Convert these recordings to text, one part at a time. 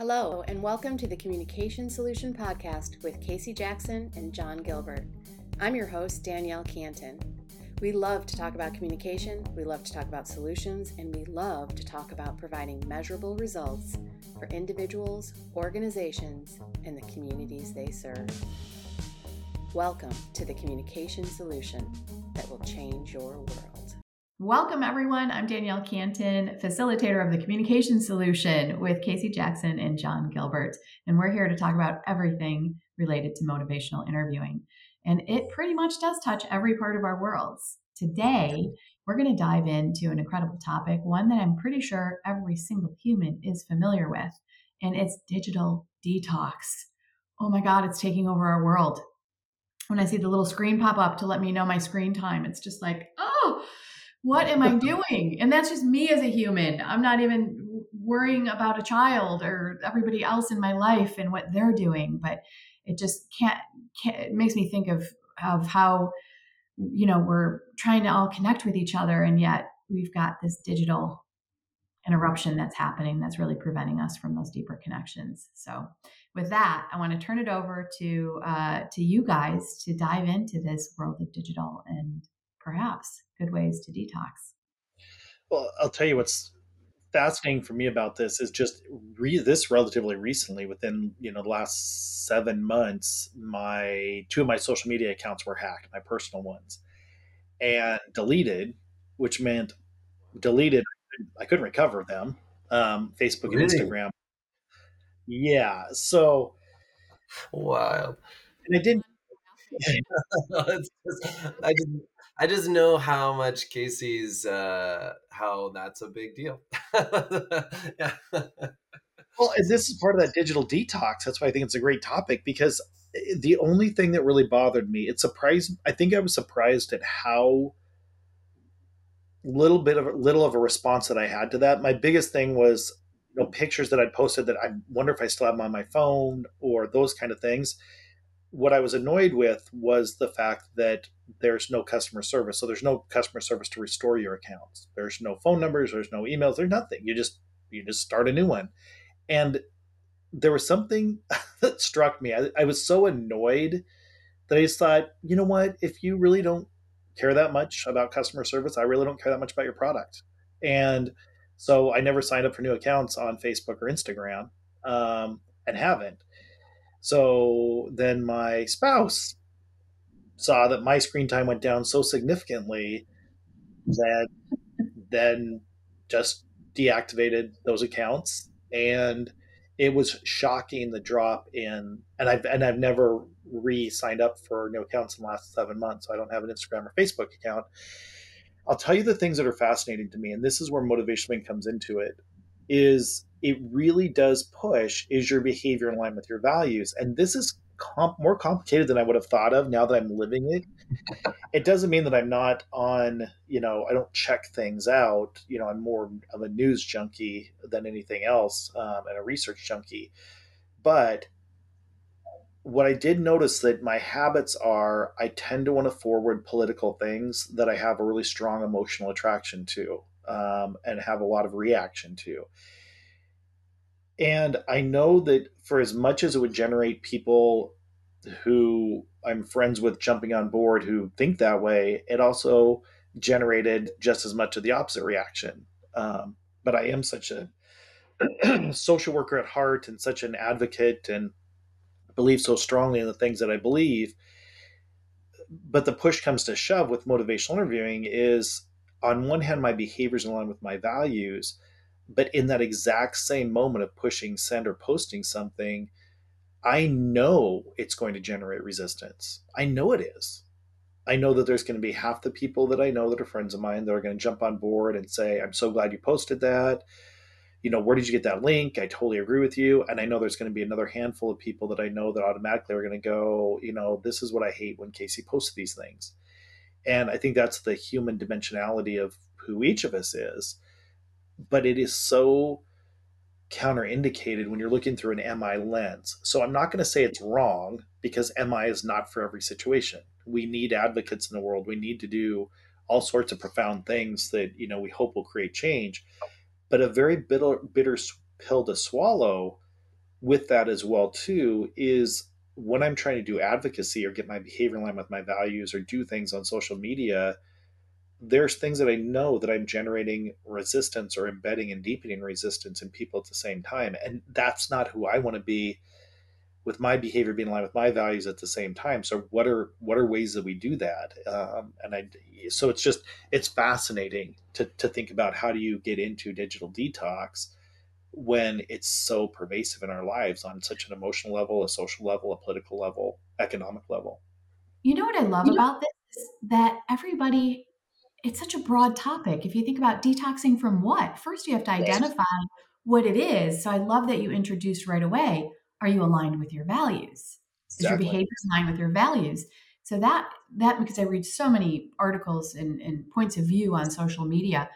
Hello, and welcome to the Communication Solution Podcast with Casey Jackson and John Gilbert. I'm your host, Danielle Cantin. We love to talk about communication, we love to talk about solutions, and we love to talk about providing measurable results for individuals, organizations, and the communities they serve. Welcome to the Communication Solution that will change your world. Welcome, everyone. I'm Danielle Cantin, facilitator of the Communication Solution with Casey Jackson and John Gilbert. And we're here to talk about everything related to motivational interviewing. And it pretty much does touch every part of our worlds. Today, we're going to dive into an incredible topic, one that I'm pretty sure every single human is familiar with, and it's digital detox. Oh my God, it's taking over our world. When I see the little screen pop up to let me know my screen time, it's just like, oh, what am I doing? And that's just me as a human. I'm not even worrying about a child or everybody else in my life and what they're doing, but it just can't, can't it makes me think of of how you know we're trying to all connect with each other and yet we've got this digital interruption that's happening that's really preventing us from those deeper connections so with that i want to turn it over to uh, to you guys to dive into this world of digital and perhaps good ways to detox. Well, I'll tell you what's fascinating for me about this is just re- this relatively recently within you know the last seven months my two of my social media accounts were hacked my personal ones and deleted which meant deleted i couldn't recover them um, facebook really? and instagram yeah so wild and it didn't I didn't I just know how much Casey's uh, how that's a big deal. yeah. Well, and this is part of that digital detox. That's why I think it's a great topic because eh, the only thing that really bothered me, it surprised. I think I was surprised at how little bit of little of a response that I had to that. My biggest thing was you know pictures that I'd posted that I wonder if I still have them on my phone or those kind of things what I was annoyed with was the fact that there's no customer service. So there's no customer service to restore your accounts. There's no phone numbers, there's no emails, there's nothing. You just you just start a new one. And there was something that struck me. I, I was so annoyed that I just thought, you know what, if you really don't care that much about customer service, I really don't care that much about your product. And so I never signed up for new accounts on Facebook or Instagram um, and haven't. So then my spouse saw that my screen time went down so significantly that then just deactivated those accounts and it was shocking the drop in and I've and I've never re-signed up for new accounts in the last seven months. So I don't have an Instagram or Facebook account. I'll tell you the things that are fascinating to me, and this is where motivation comes into it, is it really does push is your behavior in line with your values and this is comp- more complicated than i would have thought of now that i'm living it. It doesn't mean that i'm not on you know i don't check things out. You know i'm more of a news junkie than anything else um, and a research junkie. But what i did notice that my habits are i tend to want to forward political things that i have a really strong emotional attraction to um, and have a lot of reaction to and I know that for as much as it would generate people who I'm friends with jumping on board who think that way, it also generated just as much of the opposite reaction. Um, but I am such a social worker at heart and such an advocate and believe so strongly in the things that I believe. But the push comes to shove with motivational interviewing is on one hand, my behaviors line with my values but in that exact same moment of pushing send or posting something i know it's going to generate resistance. I know it is. I know that there's going to be half the people that i know that are friends of mine that are going to jump on board and say i'm so glad you posted that. You know where did you get that link? I totally agree with you. And i know there's going to be another handful of people that i know that automatically are going to go you know this is what i hate when casey posts these things. And i think that's the human dimensionality of who each of us is but it is so counterindicated when you're looking through an MI lens. So I'm not going to say it's wrong because MI is not for every situation. We need advocates in the world. We need to do all sorts of profound things that you know we hope will create change. But a very bitter, bitter pill to swallow with that as well too is when I'm trying to do advocacy or get my behavior in line with my values or do things on social media, there's things that I know that I'm generating resistance or embedding and deepening resistance in people at the same time. And that's not who I want to be with my behavior being in line with my values at the same time. So what are what are ways that we do that? Um, and I so it's just it's fascinating to to think about how do you get into digital detox when it's so pervasive in our lives on such an emotional level, a social level, a political level, economic level. You know what I love you about this is that everybody it's such a broad topic. If you think about detoxing from what, first you have to identify what it is. So I love that you introduced right away. Are you aligned with your values? Is exactly. your behavior aligned with your values? So that that because I read so many articles and, and points of view on social media,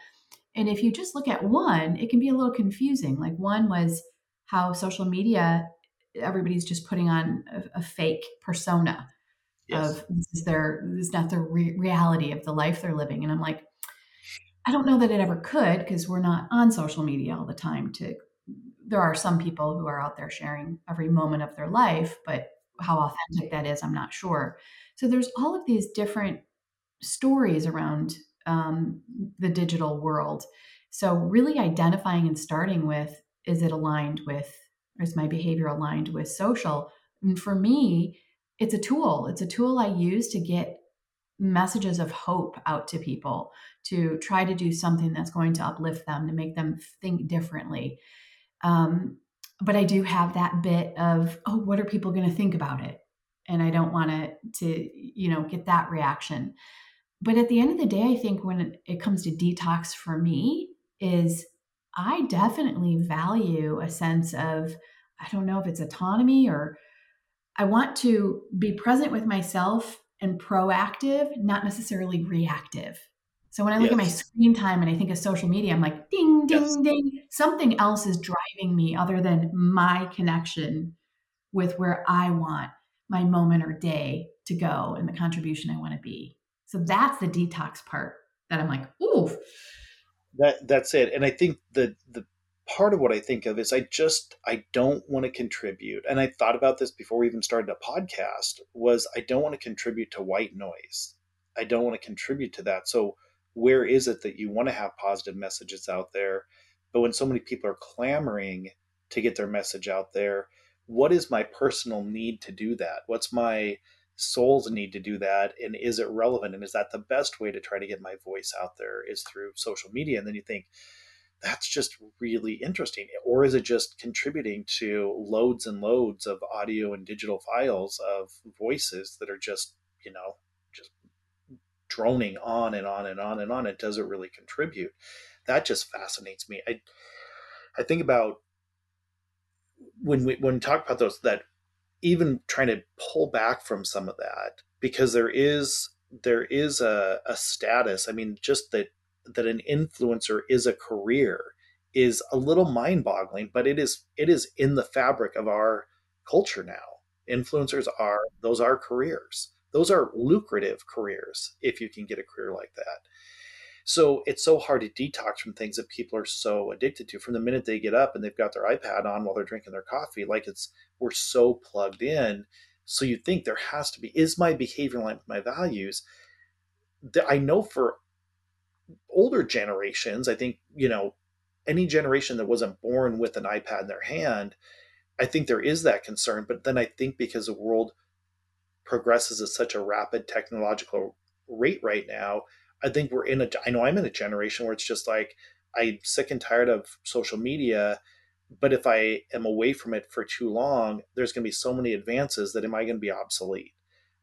and if you just look at one, it can be a little confusing. Like one was how social media, everybody's just putting on a, a fake persona yes. of this is their this is not the re- reality of the life they're living. And I'm like, I don't know that it ever could because we're not on social media all the time. To there are some people who are out there sharing every moment of their life, but how authentic that is, I'm not sure. So there's all of these different stories around um, the digital world. So, really identifying and starting with is it aligned with, is my behavior aligned with social? And for me, it's a tool. It's a tool I use to get messages of hope out to people, to try to do something that's going to uplift them, to make them think differently. Um, but I do have that bit of, oh, what are people going to think about it? And I don't want to, to you know, get that reaction but at the end of the day i think when it comes to detox for me is i definitely value a sense of i don't know if it's autonomy or i want to be present with myself and proactive not necessarily reactive so when i look yes. at my screen time and i think of social media i'm like ding ding yes. ding something else is driving me other than my connection with where i want my moment or day to go and the contribution i want to be so that's the detox part that I'm like, ooh. That that's it. And I think the the part of what I think of is I just I don't want to contribute. And I thought about this before we even started a podcast was I don't want to contribute to white noise. I don't want to contribute to that. So where is it that you want to have positive messages out there? But when so many people are clamoring to get their message out there, what is my personal need to do that? What's my souls need to do that and is it relevant and is that the best way to try to get my voice out there is through social media and then you think that's just really interesting. Or is it just contributing to loads and loads of audio and digital files of voices that are just you know just droning on and on and on and on? It doesn't really contribute. That just fascinates me. I i think about when we when we talk about those that even trying to pull back from some of that because there is there is a, a status. I mean just that that an influencer is a career is a little mind-boggling but it is it is in the fabric of our culture now influencers are those are careers those are lucrative careers if you can get a career like that so it's so hard to detox from things that people are so addicted to from the minute they get up and they've got their iPad on while they're drinking their coffee. Like it's, we're so plugged in. So you think there has to be, is my behavior aligned with my values? That I know for older generations, I think, you know, any generation that wasn't born with an iPad in their hand, I think there is that concern. But then I think because the world progresses at such a rapid technological rate right now, I think we're in a, I know I'm in a generation where it's just like, I'm sick and tired of social media. But if I am away from it for too long, there's going to be so many advances that am I going to be obsolete?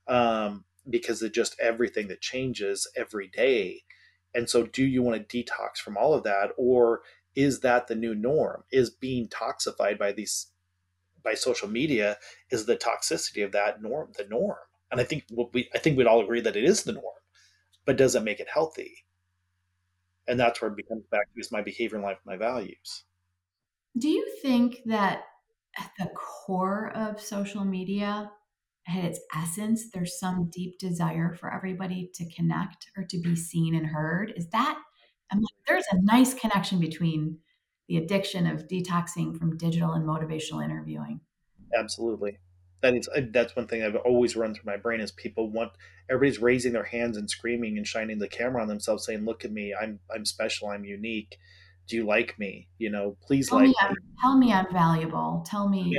Um, because it just everything that changes every day. And so, do you want to detox from all of that, or is that the new norm? Is being toxified by these by social media is the toxicity of that norm the norm? And I think what we I think we'd all agree that it is the norm but does it make it healthy. And that's where it becomes back to is my behavior in life, my values. Do you think that at the core of social media, at its essence, there's some deep desire for everybody to connect or to be seen and heard? Is that I'm like, there's a nice connection between the addiction of detoxing from digital and motivational interviewing. Absolutely. That is that's one thing I've always run through my brain is people want everybody's raising their hands and screaming and shining the camera on themselves saying look at me I'm I'm special I'm unique do you like me? You know please tell like me, me. tell me I'm valuable. Tell me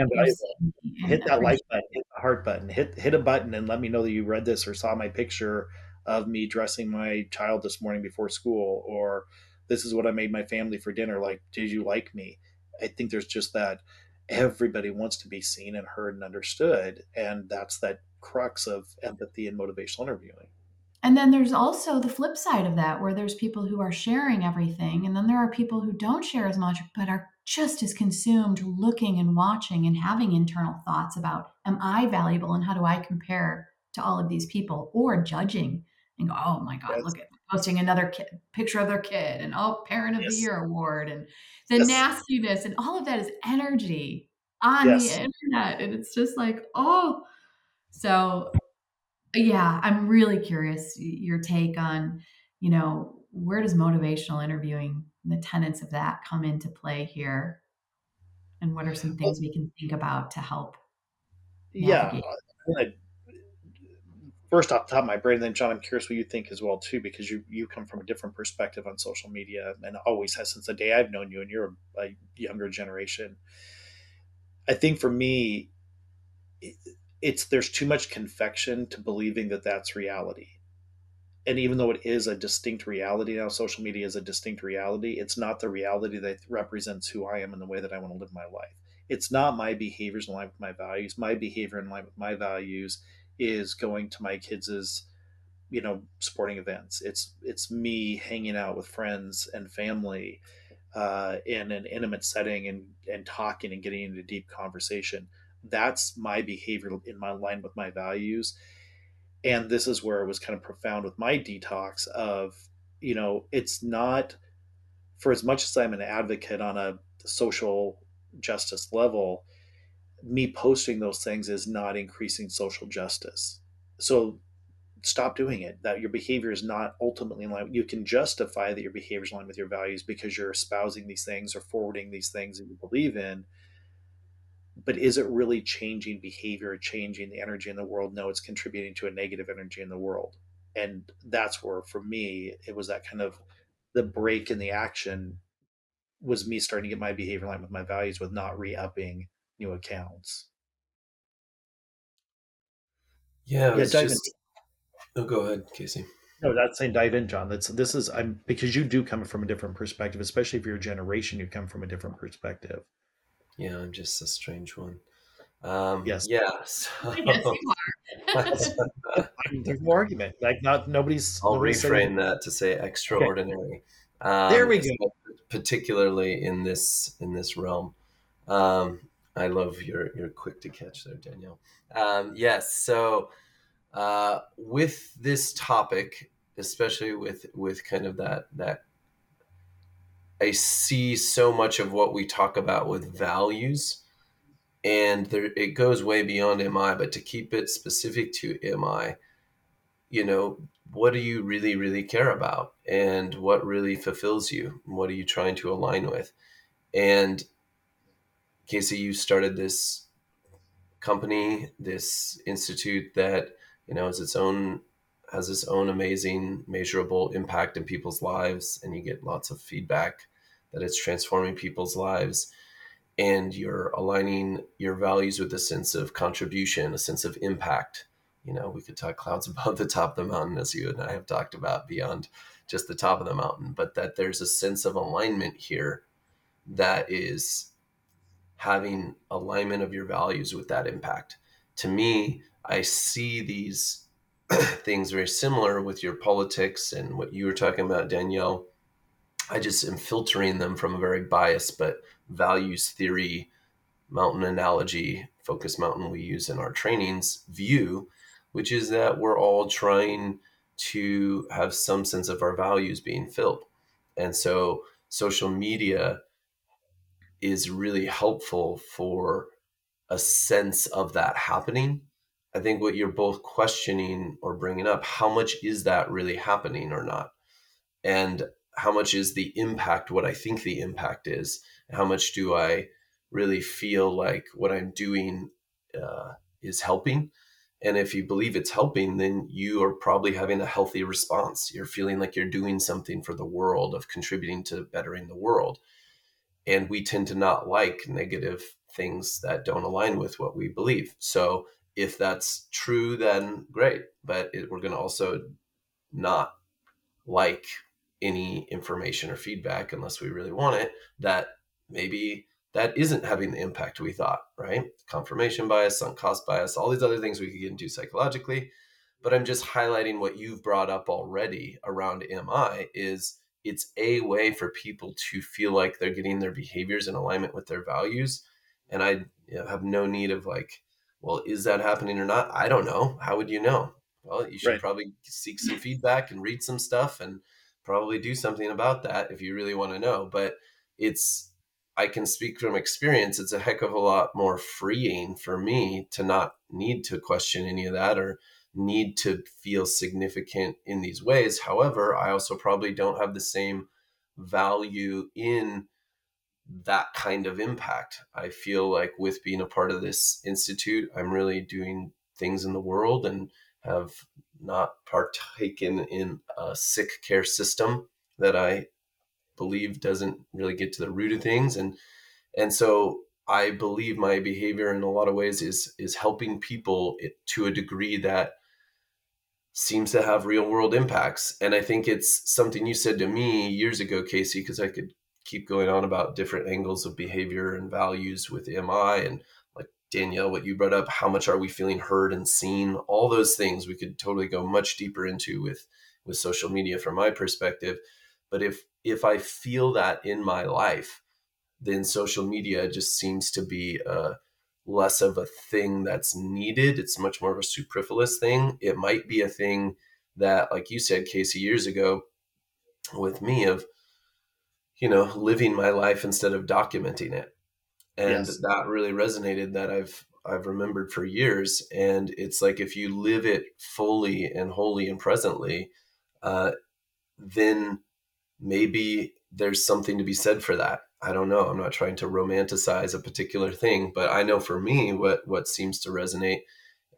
hit that like button hit the heart button hit hit a button and let me know that you read this or saw my picture of me dressing my child this morning before school or this is what I made my family for dinner. Like did you like me? I think there's just that everybody wants to be seen and heard and understood and that's that crux of empathy and motivational interviewing and then there's also the flip side of that where there's people who are sharing everything and then there are people who don't share as much but are just as consumed looking and watching and having internal thoughts about am i valuable and how do i compare to all of these people or judging and go oh my god yes. look at posting another kid, picture of their kid and oh parent of yes. the year award and the yes. nastiness and all of that is energy on the internet and it's just like oh so yeah i'm really curious your take on you know where does motivational interviewing the tenets of that come into play here and what are some things we can think about to help navigate? yeah first off the top of my brain, then John, I'm curious what you think as well too, because you you come from a different perspective on social media and always has since the day I've known you, and you're a, a younger generation. I think for me, it's there's too much confection to believing that that's reality. And even though it is a distinct reality now, social media is a distinct reality. It's not the reality that represents who I am and the way that I want to live my life. It's not my behaviors in line with my values. My behavior in line with my values is going to my kids' you know sporting events it's it's me hanging out with friends and family uh, in an intimate setting and and talking and getting into deep conversation that's my behavior in my line with my values and this is where it was kind of profound with my detox of you know it's not for as much as i'm an advocate on a social justice level me posting those things is not increasing social justice. So stop doing it. That your behavior is not ultimately in line. You can justify that your behavior is in line with your values because you're espousing these things or forwarding these things that you believe in. But is it really changing behavior, changing the energy in the world? No, it's contributing to a negative energy in the world. And that's where, for me, it was that kind of the break in the action was me starting to get my behavior line with my values with not re-upping new accounts. Yeah, yeah. Dive just... in. Oh, go ahead, Casey. No, that's saying dive in, John. That's this is I'm because you do come from a different perspective, especially if you're a generation, you come from a different perspective. Yeah, I'm just a strange one. Um, yes. Yeah. So... there's no argument. Like not nobody's. I'll nobody's reframe saying... that to say extraordinary. Okay. Um, there we go. Particularly in this in this realm. Um, I love your your quick to catch there, Danielle. Um, yes, so uh, with this topic, especially with with kind of that that I see so much of what we talk about with values, and there it goes way beyond MI. But to keep it specific to MI, you know, what do you really really care about, and what really fulfills you? What are you trying to align with? And Casey, you started this company, this institute that you know is its own has its own amazing measurable impact in people's lives, and you get lots of feedback that it's transforming people's lives. And you're aligning your values with a sense of contribution, a sense of impact. You know, we could talk clouds above the top of the mountain, as you and I have talked about, beyond just the top of the mountain, but that there's a sense of alignment here that is having alignment of your values with that impact. To me, I see these things very similar with your politics and what you were talking about, Danielle. I just am filtering them from a very biased but values theory mountain analogy, focus mountain we use in our trainings view, which is that we're all trying to have some sense of our values being filled. And so social media is really helpful for a sense of that happening. I think what you're both questioning or bringing up, how much is that really happening or not? And how much is the impact what I think the impact is? how much do i really feel like what i'm doing uh, is helping and if you believe it's helping then you are probably having a healthy response you're feeling like you're doing something for the world of contributing to bettering the world and we tend to not like negative things that don't align with what we believe so if that's true then great but it, we're going to also not like any information or feedback unless we really want it that maybe that isn't having the impact we thought, right? Confirmation bias, sunk cost bias, all these other things we could get into psychologically. But I'm just highlighting what you've brought up already around MI is it's a way for people to feel like they're getting their behaviors in alignment with their values. And I you know, have no need of like, well, is that happening or not? I don't know. How would you know? Well, you should right. probably seek some feedback and read some stuff and probably do something about that if you really want to know. But it's I can speak from experience, it's a heck of a lot more freeing for me to not need to question any of that or need to feel significant in these ways. However, I also probably don't have the same value in that kind of impact. I feel like with being a part of this institute, I'm really doing things in the world and have not partaken in a sick care system that I believe doesn't really get to the root of things and and so I believe my behavior in a lot of ways is is helping people to a degree that seems to have real world impacts and I think it's something you said to me years ago Casey because I could keep going on about different angles of behavior and values with MI and like Danielle what you brought up how much are we feeling heard and seen all those things we could totally go much deeper into with with social media from my perspective but if if I feel that in my life, then social media just seems to be a less of a thing that's needed. It's much more of a superfluous thing. It might be a thing that, like you said, Casey, years ago with me of, you know, living my life instead of documenting it. And yes. that really resonated that I've I've remembered for years. And it's like if you live it fully and wholly and presently, uh, then maybe there's something to be said for that. I don't know. I'm not trying to romanticize a particular thing, but I know for me what what seems to resonate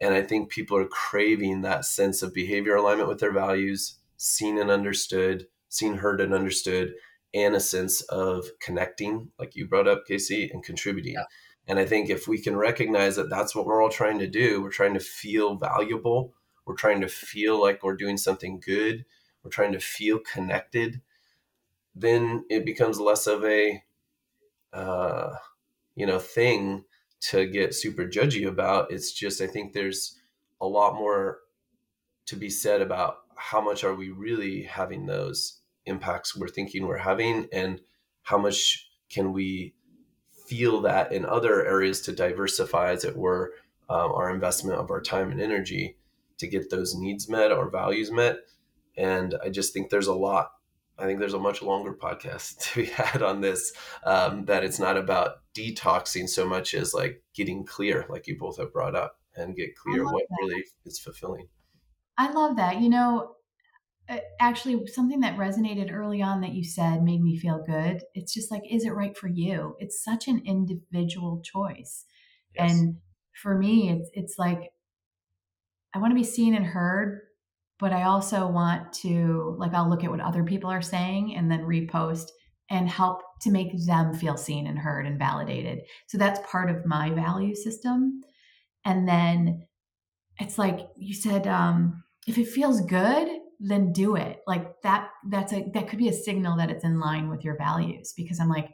and I think people are craving that sense of behavior alignment with their values, seen and understood, seen, heard and understood, and a sense of connecting, like you brought up, Casey, and contributing. Yeah. And I think if we can recognize that that's what we're all trying to do, we're trying to feel valuable, we're trying to feel like we're doing something good, we're trying to feel connected then it becomes less of a uh, you know thing to get super judgy about it's just i think there's a lot more to be said about how much are we really having those impacts we're thinking we're having and how much can we feel that in other areas to diversify as it were um, our investment of our time and energy to get those needs met or values met and i just think there's a lot I think there's a much longer podcast to be had on this. Um, that it's not about detoxing so much as like getting clear, like you both have brought up, and get clear what that. really is fulfilling. I love that. You know, actually, something that resonated early on that you said made me feel good. It's just like, is it right for you? It's such an individual choice, yes. and for me, it's it's like I want to be seen and heard but I also want to like I'll look at what other people are saying and then repost and help to make them feel seen and heard and validated. So that's part of my value system. And then it's like you said um if it feels good, then do it. Like that that's a that could be a signal that it's in line with your values because I'm like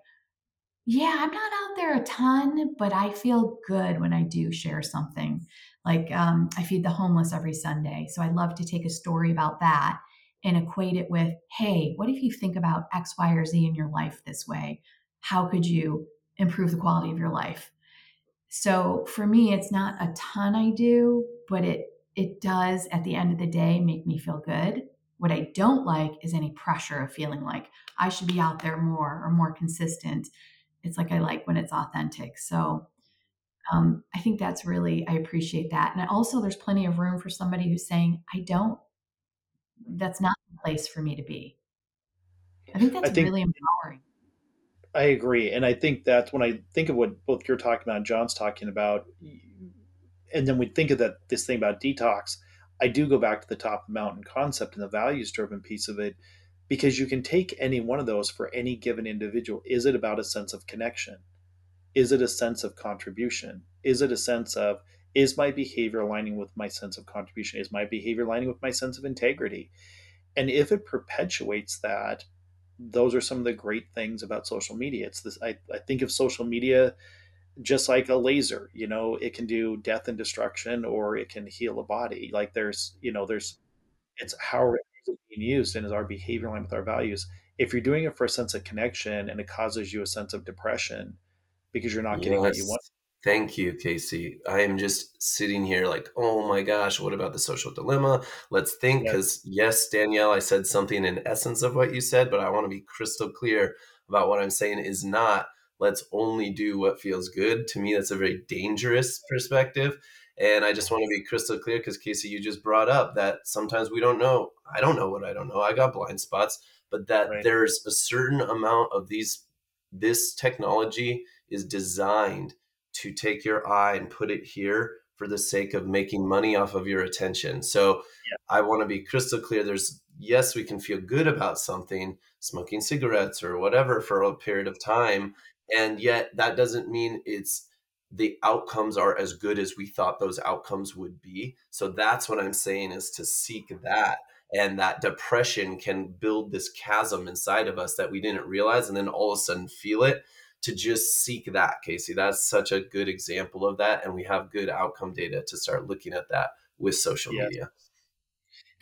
yeah, I'm not out there a ton, but I feel good when I do share something. Like um, I feed the homeless every Sunday. So I love to take a story about that and equate it with, hey, what if you think about X, Y, or Z in your life this way? How could you improve the quality of your life? So for me, it's not a ton I do, but it it does at the end of the day make me feel good. What I don't like is any pressure of feeling like I should be out there more or more consistent. It's like I like when it's authentic. So um, I think that's really, I appreciate that. And also, there's plenty of room for somebody who's saying, I don't, that's not the place for me to be. I think that's I think, really empowering. I agree, and I think that when I think of what both you're talking about, and John's talking about, and then we think of that this thing about detox. I do go back to the top of the mountain concept and the values driven piece of it, because you can take any one of those for any given individual. Is it about a sense of connection? Is it a sense of contribution? Is it a sense of is my behavior aligning with my sense of contribution? Is my behavior aligning with my sense of integrity? And if it perpetuates that, those are some of the great things about social media. It's this I, I think of social media just like a laser, you know, it can do death and destruction or it can heal a body. Like there's, you know, there's it's how it's being used and is our behavior aligned with our values. If you're doing it for a sense of connection and it causes you a sense of depression because you're not getting yes. what you want Thank you, Casey. I am just sitting here like, oh my gosh, what about the social dilemma? Let's think. Because, yes. yes, Danielle, I said something in essence of what you said, but I want to be crystal clear about what I'm saying is not let's only do what feels good. To me, that's a very dangerous perspective. And I just want to be crystal clear because, Casey, you just brought up that sometimes we don't know. I don't know what I don't know. I got blind spots, but that right. there's a certain amount of these, this technology is designed to take your eye and put it here for the sake of making money off of your attention. So yeah. I want to be crystal clear. There's, yes, we can feel good about something, smoking cigarettes or whatever for a period of time. And yet that doesn't mean it's the outcomes are as good as we thought those outcomes would be. So that's what I'm saying is to seek that. And that depression can build this chasm inside of us that we didn't realize and then all of a sudden feel it to just seek that, Casey. That's such a good example of that. And we have good outcome data to start looking at that with social yeah. media.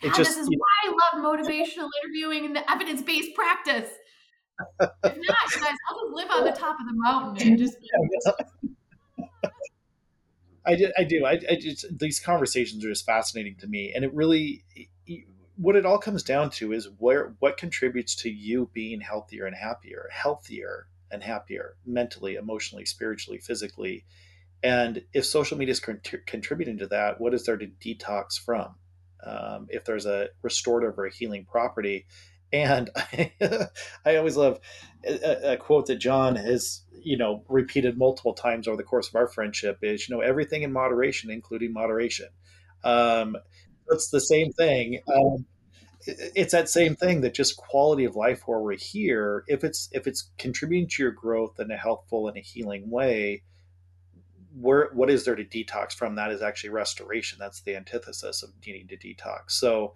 It just, this is why I love motivational interviewing and the evidence based practice. If not, guys, I'll just live on the top of the mountain and just. I do. I do. I, I just these conversations are just fascinating to me, and it really, what it all comes down to is where what contributes to you being healthier and happier. Healthier and happier mentally, emotionally, spiritually, physically. And if social media is contributing to that, what is there to detox from? Um, if there's a restorative or a healing property. And I, I always love a, a, quote that John has, you know, repeated multiple times over the course of our friendship is, you know, everything in moderation, including moderation. Um, it's the same thing. Um, it's that same thing that just quality of life where we're here if it's if it's contributing to your growth in a healthful and a healing way where what is there to detox from that is actually restoration that's the antithesis of needing to detox so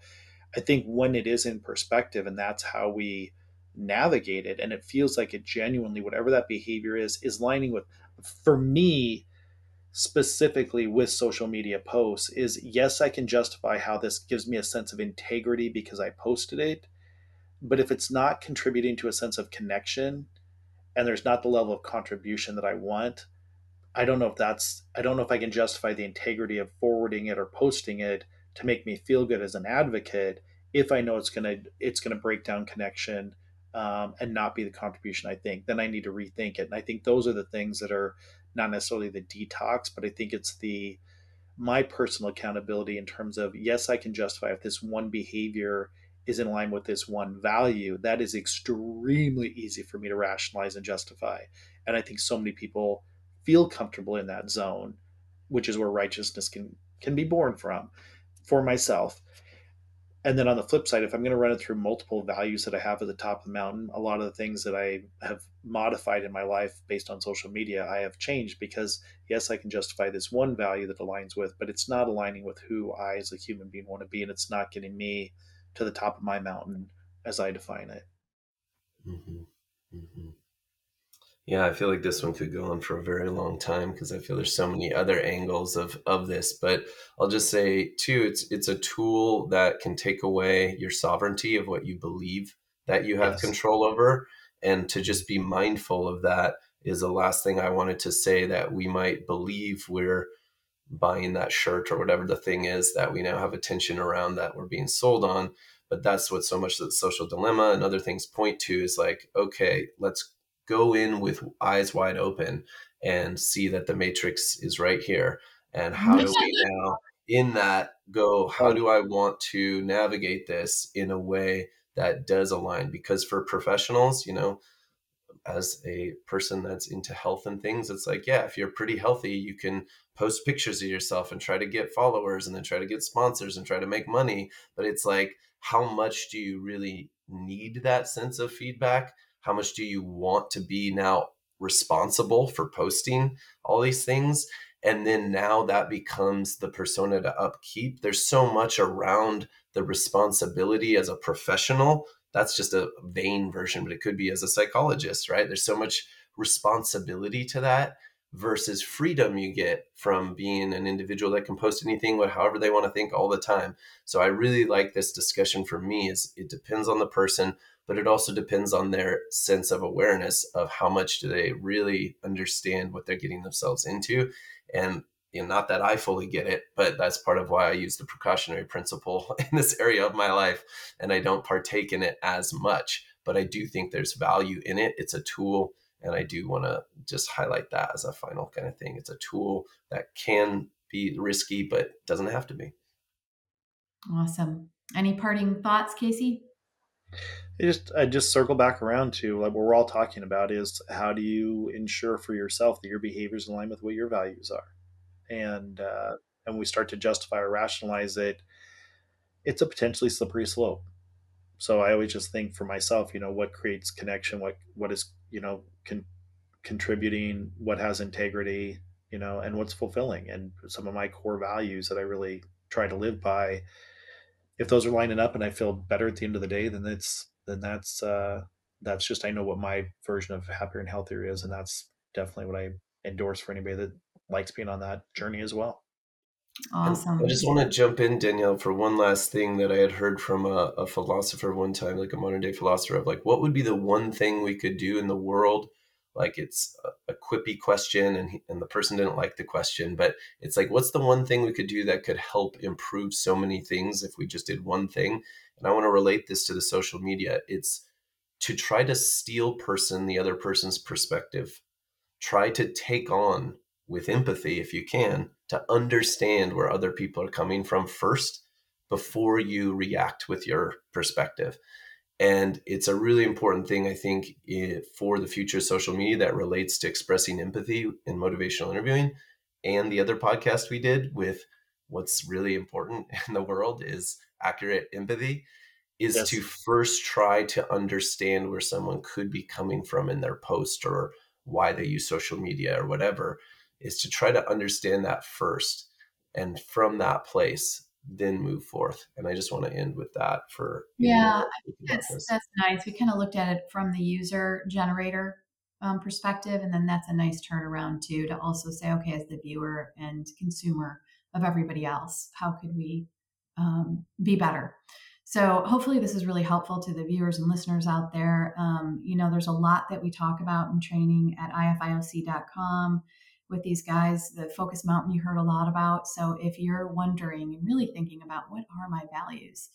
i think when it is in perspective and that's how we navigate it and it feels like it genuinely whatever that behavior is is lining with for me specifically with social media posts is yes, I can justify how this gives me a sense of integrity because I posted it. But if it's not contributing to a sense of connection and there's not the level of contribution that I want, I don't know if that's, I don't know if I can justify the integrity of forwarding it or posting it to make me feel good as an advocate if I know it's to, it's to break down connection um, and not be the contribution I think, then I need to rethink it. And I think those are the things that are not necessarily the detox, but I think it's the my personal accountability in terms of yes, I can justify if this one behavior is in line with this one value. That is extremely easy for me to rationalize and justify. And I think so many people feel comfortable in that zone, which is where righteousness can can be born from. For myself, and then on the flip side, if I'm going to run it through multiple values that I have at the top of the mountain, a lot of the things that I have modified in my life based on social media, I have changed because yes, I can justify this one value that aligns with, but it's not aligning with who I as a human being want to be, and it's not getting me to the top of my mountain as I define it. Mm-hmm. Mm-hmm. Yeah, I feel like this one could go on for a very long time because I feel there's so many other angles of of this. But I'll just say too, it's it's a tool that can take away your sovereignty of what you believe that you have yes. control over, and to just be mindful of that is the last thing I wanted to say that we might believe we're buying that shirt or whatever the thing is that we now have attention around that we're being sold on. But that's what so much of the social dilemma and other things point to is like, okay, let's go in with eyes wide open and see that the matrix is right here. And how do we now, in that, go, how do I want to navigate this in a way that does align? Because for professionals, you know, as a person that's into health and things, it's like, yeah, if you're pretty healthy, you can post pictures of yourself and try to get followers and then try to get sponsors and try to make money. But it's like, how much do you really need that sense of feedback? How much do you want to be now responsible for posting all these things? And then now that becomes the persona to upkeep. There's so much around the responsibility as a professional. That's just a vain version, but it could be as a psychologist, right? There's so much responsibility to that versus freedom you get from being an individual that can post anything however they want to think all the time so i really like this discussion for me is it depends on the person but it also depends on their sense of awareness of how much do they really understand what they're getting themselves into and you know, not that I fully get it, but that's part of why I use the precautionary principle in this area of my life. And I don't partake in it as much, but I do think there's value in it. It's a tool and I do want to just highlight that as a final kind of thing. It's a tool that can be risky, but doesn't have to be. Awesome. Any parting thoughts, Casey? I just I just circle back around to like what we're all talking about is how do you ensure for yourself that your behavior behaviors align with what your values are, and uh, and we start to justify or rationalize it. It's a potentially slippery slope. So I always just think for myself, you know, what creates connection, what what is you know con- contributing, what has integrity, you know, and what's fulfilling, and some of my core values that I really try to live by. If those are lining up and I feel better at the end of the day, then it's then that's uh, that's just I know what my version of happier and healthier is, and that's definitely what I endorse for anybody that likes being on that journey as well. Awesome. I just want to jump in, Danielle, for one last thing that I had heard from a, a, philosopher one time, like a modern day philosopher, of like, what would be the one thing we could do in the world? Like it's a, a quippy question, and he, and the person didn't like the question, but it's like, what's the one thing we could do that could help improve so many things if we just did one thing? And I want to relate this to the social media. It's to try to steel person the other person's perspective. Try to take on with empathy if you can to understand where other people are coming from first before you react with your perspective. And it's a really important thing, I think, for the future of social media that relates to expressing empathy in motivational interviewing. And the other podcast we did with what's really important in the world is accurate empathy is yes. to first try to understand where someone could be coming from in their post or why they use social media or whatever is to try to understand that first and from that place then move forth. And i just want to end with that for yeah that's, that's nice. We kind of looked at it from the user generator um, perspective and then that's a nice turnaround too to also say okay as the viewer and consumer of everybody else how could we um, be better? So hopefully this is really helpful to the viewers and listeners out there. Um, you know there's a lot that we talk about in training at ifioc.com with these guys, the Focus Mountain you heard a lot about. So if you're wondering and really thinking about what are my values,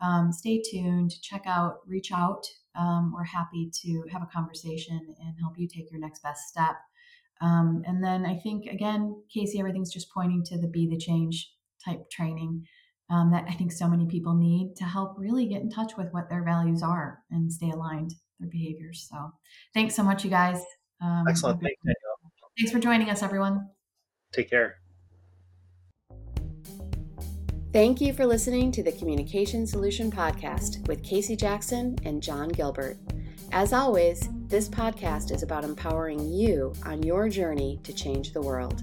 um, stay tuned, check out, reach out. Um, we're happy to have a conversation and help you take your next best step. Um, and then I think, again, Casey, everything's just pointing to the Be the Change type training um, that I think so many people need to help really get in touch with what their values are and stay aligned their behaviors. So thanks so much, you guys. Um, Excellent. Thank you. Thanks for joining us, everyone. Take care. Thank you for listening to the Communication Solution Podcast with Casey Jackson and John Gilbert. As always, this podcast is about empowering you on your journey to change the world.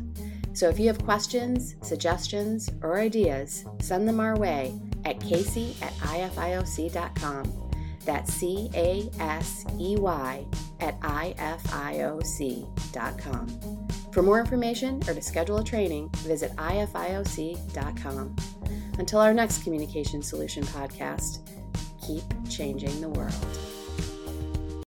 So if you have questions, suggestions, or ideas, send them our way at casey at ifioc.com. That's C A S E Y at ifioc.com. For more information or to schedule a training, visit ifioc.com. Until our next Communication Solution podcast, keep changing the world.